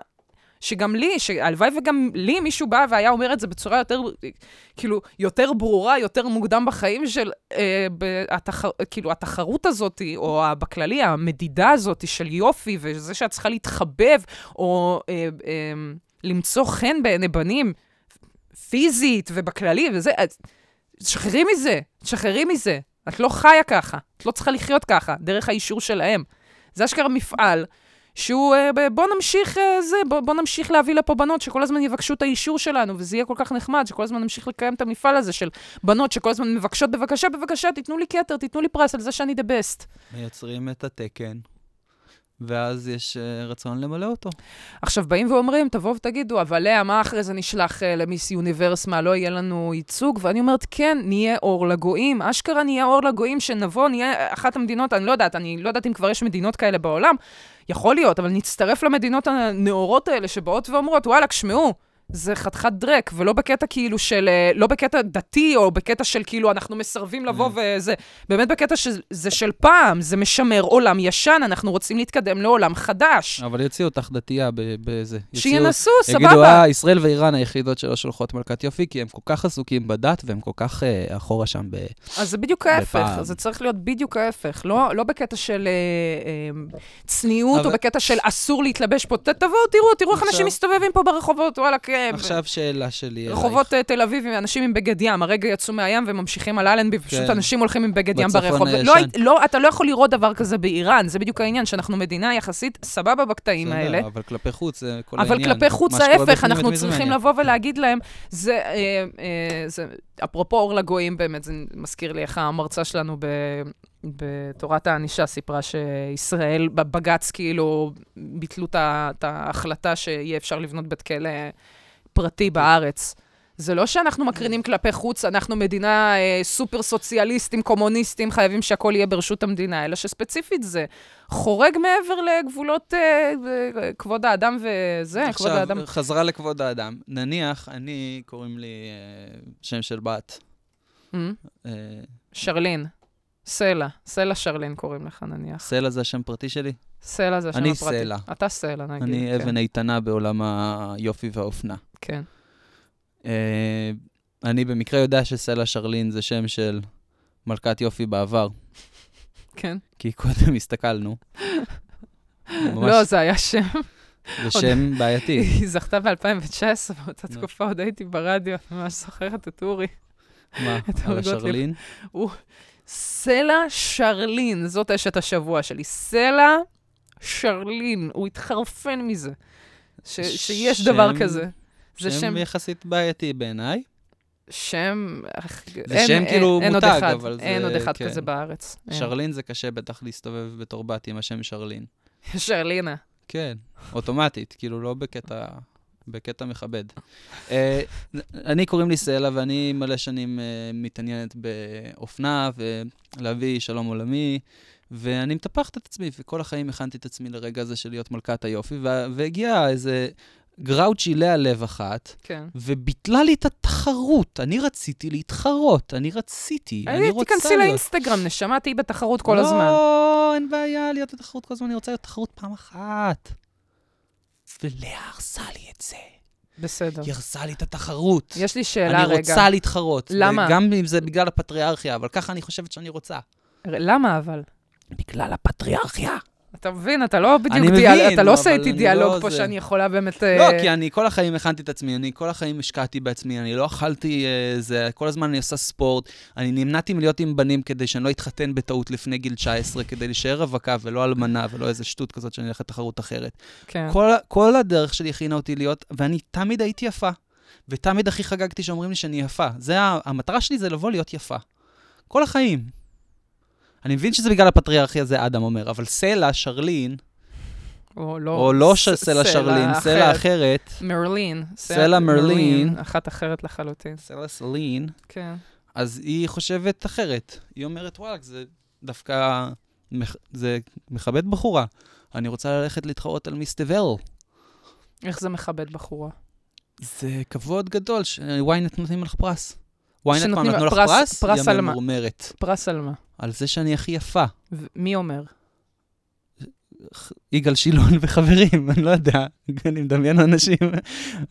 שגם לי, שהלוואי וגם לי מישהו בא והיה אומר את זה בצורה יותר, אה, כאילו, יותר ברורה, יותר מוקדם בחיים של, אה, ב- התח, כאילו, התחרות הזאת, או בכללי, המדידה הזאת של יופי, וזה שאת צריכה להתחבב, או אה, אה, למצוא חן בעיני בנים, פיזית ובכללי, וזה, אז תשחררי מזה, תשחררי מזה. את לא חיה ככה, את לא צריכה לחיות ככה, דרך האישור שלהם. זה אשכרה מפעל שהוא, אה, בוא נמשיך אה, זה, בוא, בוא נמשיך להביא לפה בנות שכל הזמן יבקשו את האישור שלנו, וזה יהיה כל כך נחמד, שכל הזמן נמשיך לקיים את המפעל הזה של בנות שכל הזמן מבקשות, בבקשה, בבקשה, תיתנו לי כתר, תיתנו לי פרס על זה שאני the best. מייצרים את התקן, ואז יש אה, רצון למלא אותו. עכשיו, באים ואומרים, תבואו ותגידו, אבל לאה, מה אחרי זה נשלח uh, למיס יוניברס, מה, לא יהיה לנו ייצוג? ואני אומרת, כן, נהיה אור לגויים. אשכרה נהיה אור לגויים, שנבוא, נהיה אחת המדינות, אני לא יודעת, אני לא יודעת אם כבר יש מדינות כאלה בעולם, יכול להיות, אבל נצטרף למדינות הנאורות האלה שבאות ואומרות, וואלכ, שמעו, זה חתיכת דרק, ולא בקטע כאילו של, אה, לא בקטע דתי, או בקטע של כאילו אנחנו מסרבים לבוא Mm. וזה, באמת בקטע שזה של פעם, זה משמר עולם ישן, אנחנו רוצים להתקדם לעולם חדש. אבל יוציאו אותך דתייה בזה. שינסו, יגידו, סבבה. אה, ישראל ואיראן היחידות שלא שולחות מלכת יופי, כי הם כל כך עסוקים בדת, והם כל כך אה, אחורה שם ב... אז זה בדיוק ההפך. זה צריך להיות בדיוק ההפך. לא, לא בקטע של אה, אה, צניעות, אבל- או בקטע של אסור להתלבש פה. תבואו, תראו, תראו איך אנשים מסתובבים פה ברחובות, וואלה, כן. עכשיו שאלה שלי אלייך. רחובות אה, תל אביב אנשים עם בגד ים, הרגע יצאו מהים וממשיכים על אלנבי, ופשוט כן. אנשים הולכים עם בגד ים ברחוב. לא, לא, אתה לא יכול לראות דבר כזה באיראן, זה בדיוק העניין, שאנחנו מדינה יחסית סבבה בקטעים בסדר, האלה. אבל כלפי חוץ זה כל אבל העניין. כלפי חוץ ההפך, אנחנו זה צריכים. לבוא ולהגיד להם, זה, אה, אה, זה, אפרופו אור לגויים באמת, זה מזכיר לי איך המרצה שלנו ב, בתורת הענישה סיפרה שישראל, בבג"ץ כאילו, ביטלו את ההחלטה שיהיה אפשר לבנות בית כלא פרטי בארץ. זה לא שאנחנו מקרינים כלפי חוץ, אנחנו מדינה אה, סופר סוציאליסטים, קומוניסטים, חייבים שהכל יהיה ברשות המדינה, אלא שספציפית זה חורג מעבר לגבולות אה, אה, כבוד האדם וזה, כבוד האדם. עכשיו, חזרה לכבוד האדם. נניח, אני, קוראים לי אה, שם של בת. Mm? אה, שרלין. סלע. סלע שרלין קוראים לך נניח. סלע זה השם פרטי שלי? סלע זה השם אני הפרטי. סלע. אתה סלע, נגיד. אני כן, אבן איתנה בעולם היופי והאופנה. כן. אה, אני במקרה יודע שסלע שרלין זה שם של מלכת יופי בעבר, כן. כי קודם הסתכלנו. ממש, לא, זה היה שם. זה שם בעייתי. היא זכתה ב-2019, באותה. תקופה עוד הייתי ברדיו, אני ממש זוכרת את אורי. מה, על. השרלין? סלע שרלין, זאת אשת השבוע שלי. סלע שרלין, הוא התחרפן מזה. ש- שיש שם- דבר כזה. זה שם שם, יחסית בעייתי בעיניי. שם, זה שם כאילו אין מותג, אחד, אבל אין זה- עוד אחד כן. כזה בארץ. אין. שרלין זה קשה בטח להסתובב בתור בת עם השם שרלין. שרלינה. כן, אוטומטית, כאילו לא בקטע, בקטע מכבד. אה, אני קוראים לי סלע ואני מלא שנים אה, מתעניינת באופנה ולהביא שלום עולמי, ואני מטפחת את עצמי, וכל החיים הכנתי את עצמי לרגע הזה של להיות מלכת היופי, וה- והגיעה איזה גראוצ'י לאה לב אחת, כן. וביטלה לי את התחרות. אני רציתי להתחרות, אני רציתי, אני אני רוצה תיכנסי להיות... לאינסטגרם, נשמה, תהיי בתחרות כל הזמן. לא, אין בעיה להיות בתחרות כל הזמן, אני רוצה להיות בתחרות פעם אחת. ולאה הרסה לי את זה. בסדר. היא הרסה לי את התחרות. יש לי שאלה אני רגע. רוצה להתחרות. למה? גם אם זה בגלל הפטריארכיה, אבל ככה אני חושבת שאני רוצה. למה אבל? בגלל הפטריארכיה. אתה מבין, אתה לא בדיוק דיאלוג, מבין, אתה לא אבל עושה איתי דיאלוג לא פה זה. שאני יכולה באמת... לא, אה, כי אני כל החיים הכנתי את עצמי, אני כל החיים השקעתי בעצמי, אני לא אכלתי אה, זה, כל הזמן אני עושה ספורט. אני נמנעתי מלהיות עם בנים כדי שאני לא אתחתן בטעות לפני גיל 19, כדי להישאר רווקה ולא אלמנה ולא איזה שטות כזאת שאני אלך לתחרות אחרת. כן. כל, כל הדרך שלי הכינה אותי להיות, ואני תמיד הייתי יפה. ותמיד הכי חגגתי שאומרים לי שאני יפה. זה המטרה שלי זה לבוא להיות יפה. כל החיים. אני מבין שזה בגלל הפטריארכיה, זה אדם אומר, אבל סלע, שרלין, או לא, או לא ש- סלע שרלין, סלע אחרת, מרלין. סלע מרלין. אחת אחרת לחלוטין. סלע סלין, כן. אז היא חושבת אחרת. היא אומרת, וואלה, זה דווקא, זה מכבד בחורה. אני רוצה ללכת להתחרות על מיס טבל. איך זה מכבד בחורה? זה כבוד גדול, שוויינט נותנים לך פרס. וויינט שנותנים נתנו לך פרס- פרס? היא מה? ממורמרת. פרס על מה? על זה שאני הכי יפה. ו- מי אומר? יגאל שילון וחברים, אני לא יודע. אני מדמיין אנשים,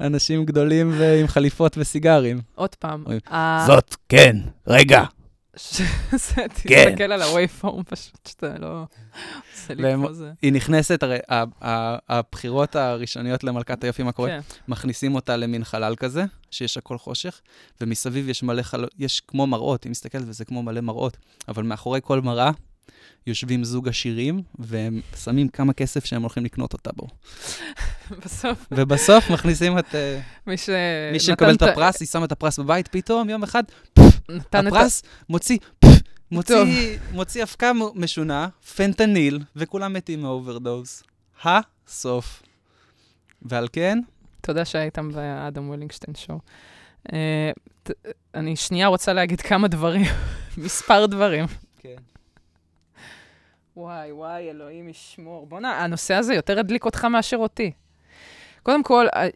אנשים גדולים ועם חליפות וסיגרים. עוד פעם. זאת, כן, רגע. ש- זה, כן. תסתכל על ה-Waveform פשוט, שאתה לא... עושה לי פה זה. היא נכנסת, הרי הבחירות הראשוניות למלכת היופי, מה קורה? כן. מכניסים אותה למין חלל כזה, שיש הכל חושך, ומסביב יש מלא חלל, יש כמו מראות, היא מסתכלת וזה כמו מלא מראות, אבל מאחורי כל מראה יושבים זוג עשירים, והם שמים כמה כסף שהם הולכים לקנות אותה בו. בסוף, ובסוף מכניסים את... אה, מי ש... מי שמקבל את הפרס, היא שמה את הפרס בבית, פתאום יום אחד, ה... הפרס מוציא, מוציא. מוציא אבקה מ- משונה, פנטניל, וכולם מתים מ overdose. הסוף. ועל כן, תודה שהייתם באדם וולינגשטיין show. אה, ת- אני שנייה רוצה להגיד כמה דברים, מספר דברים. כן. וואי, וואי, אלוהים ישמור. בוא'נה, הנושא הזה יותר הדליק אותך מאשר אותי. קודם כל, אה,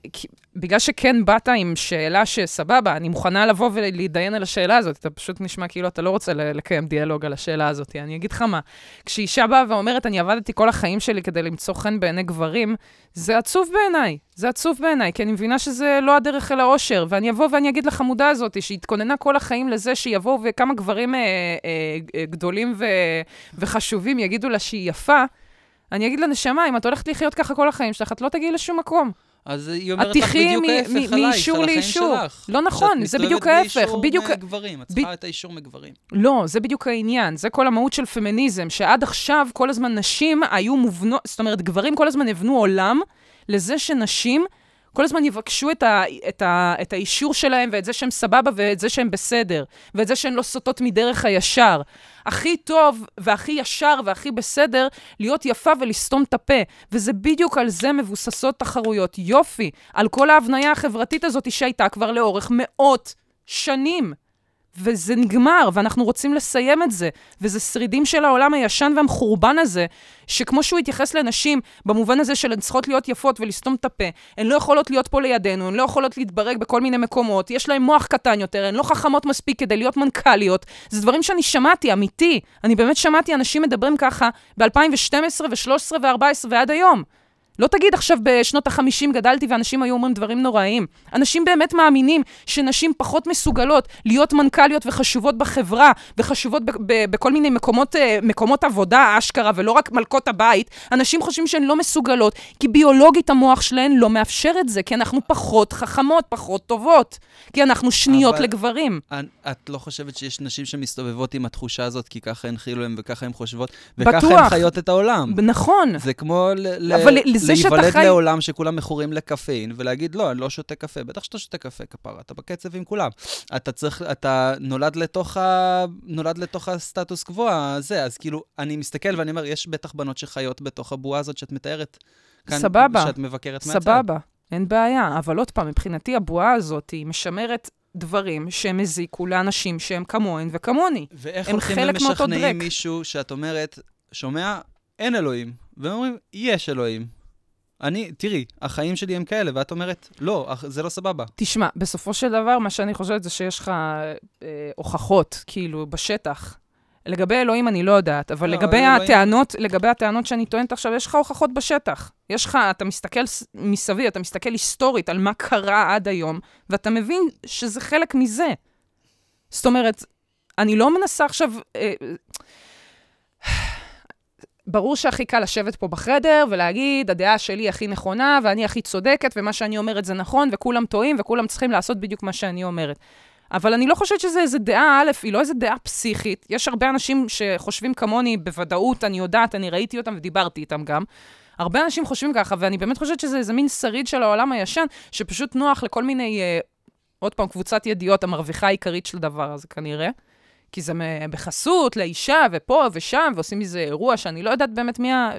בגלל שכן באת עם שאלה שסבבה, אני מוכנה לבוא ולהתדיין על השאלה הזאת. אתה פשוט נשמע כאילו אתה לא רוצה לקיים דיאלוג על השאלה הזאת. אני אגיד לך מה, כשאישה באה ואומרת, אני עבדתי כל החיים שלי כדי למצוא חן בעיני גברים, זה עצוב בעיניי. זה עצוב בעיניי, כי אני מבינה שזה לא הדרך אל האושר. ואני אבוא ואני אגיד לחמודה הזאת, שהתכוננה כל החיים לזה שיבואו וכמה גברים אה, אה, אה, גדולים ו, וחשובים יגידו לה שהיא יפה, אני אגיד לה, נשמה, אם את הולכת לחיות ככה כל החיים שלך, את לא תגיעי לשום מקום. אז היא את אומרת לך בדיוק ההפך עלייך, על החיים. שלך. לא נכון, זה בדיוק מסתובבת ההפך, באישור בדיוק- מגברים, את צריכה את האישור מגברים. לא, זה בדיוק העניין, זה כל המהות של פמיניזם, שעד עכשיו כל הזמן נשים היו מובנות, זאת אומרת, גברים כל הזמן הבנו עולם לזה שנשים כל הזמן יבקשו את, ה, את, ה, את האישור שלהם, ואת זה שהם סבבה, ואת זה שהם בסדר, ואת זה שהן לא סוטות מדרך הישר. הכי טוב, והכי ישר, והכי בסדר, להיות יפה ולסתום את הפה. וזה בדיוק על זה מבוססות תחרויות. יופי, על כל ההבניה החברתית הזאת שהייתה כבר לאורך מאות שנים. וזה נגמר, ואנחנו רוצים לסיים את זה. וזה שרידים של העולם הישן והמחורבן הזה, שכמו שהוא התייחס לנשים, במובן הזה של הן צריכות להיות יפות ולסתום את הפה, הן לא יכולות להיות פה לידינו, הן לא יכולות להתברג בכל מיני מקומות, יש להן מוח קטן יותר, הן לא חכמות מספיק כדי להיות מנכ"ליות. זה דברים שאני שמעתי, אמיתי. אני באמת שמעתי אנשים מדברים ככה ב-2012 ו-13 ו-14 ועד היום. לא תגיד עכשיו בשנות ה-50 גדלתי ואנשים היו אומרים דברים נוראיים. אנשים באמת מאמינים שנשים פחות מסוגלות להיות מנכ"ליות וחשובות בחברה, וחשובות ב- ב- בכל מיני מקומות, אה, מקומות עבודה, אשכרה, ולא רק מלכות הבית. אנשים חושבים שהן לא מסוגלות, כי ביולוגית המוח שלהן לא מאפשר את זה, כי אנחנו פחות חכמות, פחות טובות, כי אנחנו שניות אבל- לגברים. את- את לא חושבת שיש נשים שמסתובבות עם התחושה הזאת, כי ככה הנחילו להם וככה הן חושבות, וככה. הן חיות את העולם. נכון. זה כמו ל- אבל להיוולד חי- לעולם שכולם מכורים לקפאין, ולהגיד, לא, אני לא שותה קפה. בטח שאתה שותה קפה, כפרה, אתה בקצב עם כולם. אתה צריך, אתה נולד לתוך, ה... נולד לתוך הסטטוס קוו הזה, אז כאילו, אני מסתכל ואני אומר, יש בטח בנות שחיות בתוך הבועה הזאת שאת מתארת. כאן, סבבה. שאת מבקרת מהצד. סבבה, אין בעיה. אבל עוד פעם, מבחינתי הבועה הזאת היא משמרת דברים שהם הזיקו לאנשים שהם כמוהן וכמוני. ואיך הם הולכים ומשכנעים. מישהו שאת אומרת, שומע, אין אלוהים. והם אומרים, יש אלוהים. אני, תראי, החיים שלי הם כאלה, ואת אומרת, לא, זה לא סבבה. תשמע, בסופו של דבר, מה שאני חושבת זה שיש לך אה, הוכחות, כאילו, בשטח. לגבי אלוהים אני לא יודעת, אבל לא, לגבי אלוהים- הטענות, לגבי הטענות שאני טוענת עכשיו, יש לך הוכחות בשטח. יש לך, אתה מסתכל מסביב, אתה מסתכל היסטורית על מה קרה עד היום, ואתה מבין שזה חלק מזה. זאת אומרת, אני לא מנסה עכשיו... אה, ברור שהכי קל לשבת פה בחדר ולהגיד, הדעה שלי הכי נכונה, ואני הכי צודקת, ומה שאני אומרת זה נכון, וכולם טועים, וכולם צריכים לעשות בדיוק מה שאני אומרת. אבל אני לא חושבת שזה איזה דעה, א', היא לא איזה דעה פסיכית. יש הרבה אנשים שחושבים כמוני, בוודאות, אני יודעת, אני ראיתי אותם ודיברתי איתם גם. הרבה אנשים חושבים ככה, ואני באמת חושבת שזה איזה מין שריד של העולם הישן, שפשוט נוח לכל מיני, אה, עוד פעם, קבוצת ידיעות, המרוויחה העיקרית של דבר הזה כנראה. כי זה בחסות לאישה, ופה ושם, ועושים מזה אירוע שאני לא יודעת באמת מי ה...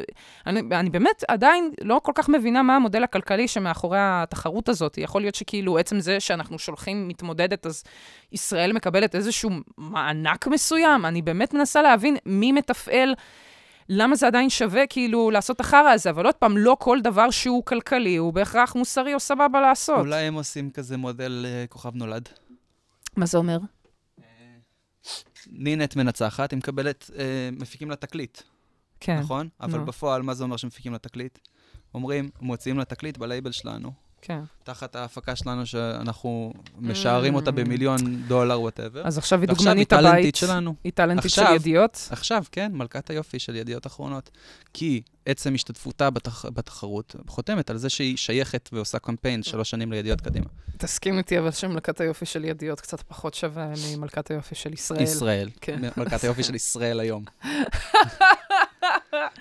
אני, אני באמת עדיין לא כל כך מבינה מה המודל הכלכלי שמאחורי התחרות הזאת. יכול להיות שכאילו עצם זה שאנחנו שולחים מתמודדת, אז ישראל מקבלת איזשהו מענק מסוים. אני באמת מנסה להבין מי מתפעל... למה זה עדיין שווה כאילו לעשות החרא הזה? אבל עוד פעם, לא כל דבר שהוא כלכלי הוא בהכרח מוסרי או סבבה לעשות. אולי הם עושים כזה מודל uh, כוכב נולד. מה זה אומר? נינט מנצחת, היא מקבלת, אה, מפיקים לה תקליט. כן. נכון? אבל בפועל, מה זה אומר שמפיקים לה תקליט? אומרים, מוציאים לה תקליט בלייבל שלנו. כן. תחת ההפקה שלנו, שאנחנו משערים אותה mm. במיליון דולר, whatever. אז עכשיו היא דוגמנית הבית. ועכשיו היא talent ית שלנו. היא talent ית של ידיעות? עכשיו, כן, מלכת היופי של ידיעות אחרונות. כי עצם השתתפותה בתח, בתחרות חותמת על זה שהיא שייכת ועושה קמפיין שלוש שנים לידיעות קדימה. תסכים איתי, אבל שמלכת היופי של ידיעות קצת פחות שווה ממלכת היופי של ישראל. ישראל. כן. מלכת היופי של ישראל היום.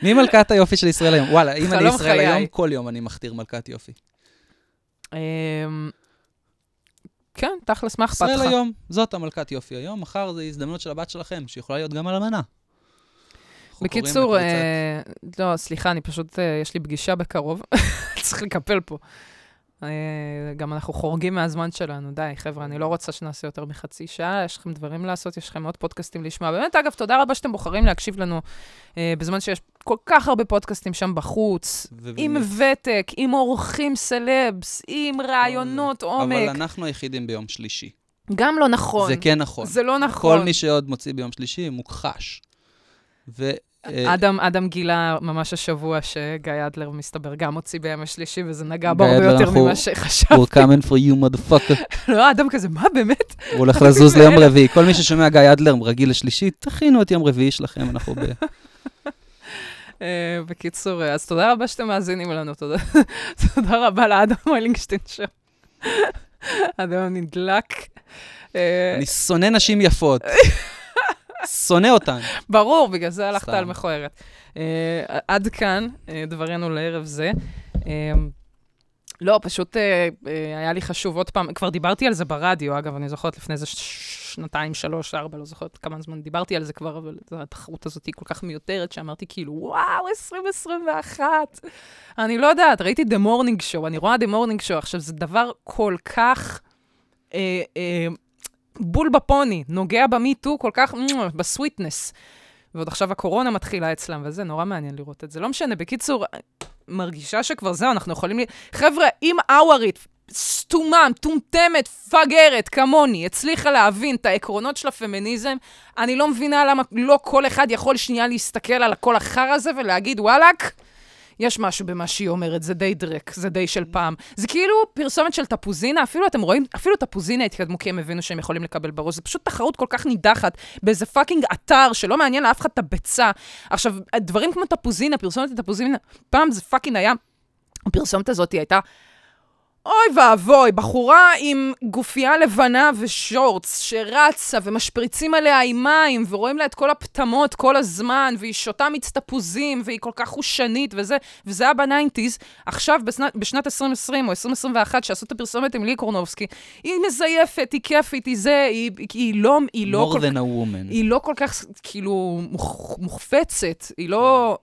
מי מלכת היופי של ישראל היום? וואלה, אם אני ישראל היום, כל יום אני מכתיר מלכת יופי. אמ, כן, תכלס, מה אכפת לך? ישראל היום, זאת המלכת יופי היום, מחר זו הזדמנות של הבת שלכם, שיכולה להיות גם על המנה. בקיצור, אה, לא, סליחה, אני פשוט, אה, יש לי פגישה בקרוב, צריך לקפל פה. אה, גם אנחנו חורגים מהזמן שלנו, די, חבר'ה, אני לא רוצה שנעשה יותר מחצי שעה, יש לכם דברים לעשות, יש לכם עוד פודקאסטים לשמוע. באמת, אגב, תודה רבה שאתם בוחרים להקשיב לנו אה, בזמן שיש כל כך הרבה פודקאסטים שם בחוץ, ובאמת. עם ותק, עם אורחים סלבס, עם רעיונות עומק. אבל אנחנו היחידים ביום שלישי. גם לא נכון. זה כן נכון. זה לא נכון. כל מי שעוד מוציא ביום שלישי מוכחש. ו... אה, אדם, אדם גילה ממש השבוע שגיא אדלר, מסתבר, גם הוציא ביום השלישי, וזה נגע בו הרבה יותר ממה שחשבתי. We're coming for you, motherfucker. לא, אדם כזה, מה באמת? הוא הולך לזוז ליום רביעי. כל מי ששומע גיא אדלר רגיל לשלישי, תכינו את יום רביעי שלכם, אנחנו ב... אה, בקיצור, אז תודה רבה שאתם מאזינים לנו, תודה רבה לאדם מוילינגשטיין שם. אדם נדלק. אה, אני שונא נשים יפות. שונא אותן. ברור, בגלל זה הלכת על מכוערת. Uh, עד כאן uh, דברינו לערב זה. Uh, לא, פשוט uh, uh, היה לי חשוב עוד פעם, כבר דיברתי על זה ברדיו, אגב, אני זוכרת לפני איזה שנתיים, שלוש, ארבע, לא זוכרת כמה זמן דיברתי על זה כבר, אבל התחרות הזאת היא כל כך מיותרת, שאמרתי כאילו, וואו, 2021. אני לא יודעת, ראיתי The Morning Show, אני רואה The Morning Show, עכשיו, זה דבר כל כך... אה, אה, בול בפוני, נוגע במיטו כל כך, ב sweetness. ועוד עכשיו הקורונה מתחילה אצלם, וזה נורא מעניין לראות את זה. לא משנה, בקיצור, מרגישה שכבר זהו, אנחנו יכולים... ל... חבר'ה, אם עיוורת, סתומה, מטומטמת, מפגרת, כמוני, הצליחה להבין את העקרונות של הפמיניזם, אני לא מבינה למה לא כל אחד יכול שנייה להסתכל על הכל החרא הזה ולהגיד, וואלאק, יש משהו במה שהיא אומרת, זה די דרק, זה די של פעם. זה כאילו פרסומת של תפוזינה, אפילו אתם רואים, אפילו תפוזינה התקדמו כי הם הבינו שהם יכולים לקבל בראש. זה פשוט תחרות כל כך נידחת באיזה fucking אתר שלא מעניין לאף אחד את הביצה. עכשיו, דברים כמו תפוזינה, פרסומת לתפוזינה, פעם זה fucking היה, הפרסומת הזאת הייתה... אוי ואבוי, בחורה עם גופייה לבנה ושורטס שרצה ומשפריצים עליה עם מים ורואים לה את כל הפטמות כל הזמן והיא שותה מיץ תפוזים והיא כל כך חושנית וזה, וזה היה ב nineties. עכשיו, בשנת, בשנת 2020 או 2021, שעשו את הפרסומת עם לי קורנובסקי, היא מזייפת, היא כיפית, היא זה, היא, היא לא... היא לא More כל, than a woman. היא לא כל כך, כאילו, מוח, מוחפצת, היא לא...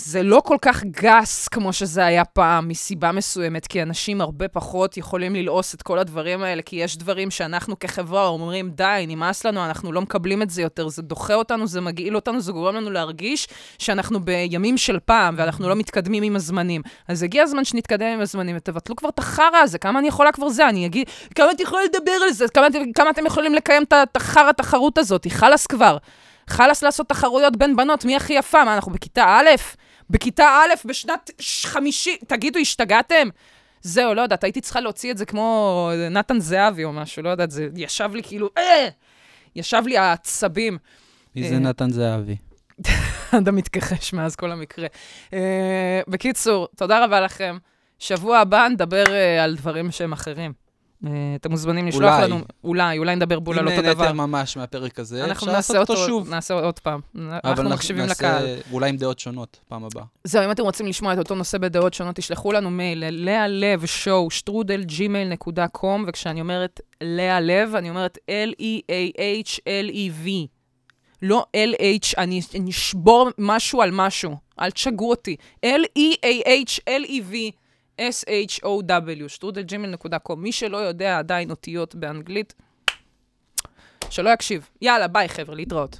זה לא כל כך גס כמו שזה היה פעם, מסיבה מסוימת, כי אנשים הרבה פחות יכולים ללעוס את כל הדברים האלה, כי יש דברים שאנחנו כחברה אומרים, די, נמאס לנו, אנחנו לא מקבלים את זה יותר, זה דוחה אותנו, זה מגעיל אותנו, זה גורם לנו להרגיש שאנחנו בימים של פעם, ואנחנו לא מתקדמים עם הזמנים. אז הגיע הזמן שנתקדם עם הזמנים, ותבטלו כבר את החרא הזה, כמה אני יכולה כבר זה? אני אגיד, כמה את יכולה לדבר על זה? כמה, כמה אתם יכולים לקיים את החרא התחרות הזאת? חלאס כבר. חלאס לעשות תחרויות בין בנות, מי הכי יפה? מה, אנחנו בכיתה א'? בכיתה א', בשנת חמישי, תגידו, השתגעתם? זהו, לא יודעת, הייתי צריכה להוציא את זה כמו נתן זהבי או משהו, לא יודעת, זה ישב לי כאילו, אה! ישב לי העצבים. מי זה אה. נתן זהבי? אדם מתכחש מאז כל המקרה. אה, בקיצור, תודה רבה לכם. שבוע הבא נדבר אה, על דברים שהם אחרים. אה, אתם מוזמנים לשלוח אולי. לנו, אולי, אולי נדבר בול על אם אותו דבר. נהניתם ממש מהפרק הזה, אפשר לעשות אותו, אותו שוב. נעשה עוד פעם. אבל אנחנו מקשיבים נעשה לקהל. אולי עם דעות שונות פעם הבאה. זהו, אם אתם רוצים לשמוע את אותו נושא בדעות שונות, תשלחו לנו מייל ללאה לב show, שטרודל ג'ימייל נקודה קום, וכשאני אומרת לאה לב, אני אומרת L-E-A-H-L-E-V. לא L-H, אני אשבור משהו על משהו, אל תשגעו אותי. L-E-A-H-L-E-V. S-H-O-W, שטרודל ג'ימייל נקודה קום. מי שלא יודע עדיין אותיות באנגלית, שלא יקשיב. יאללה, ביי חבר'ה, להתראות.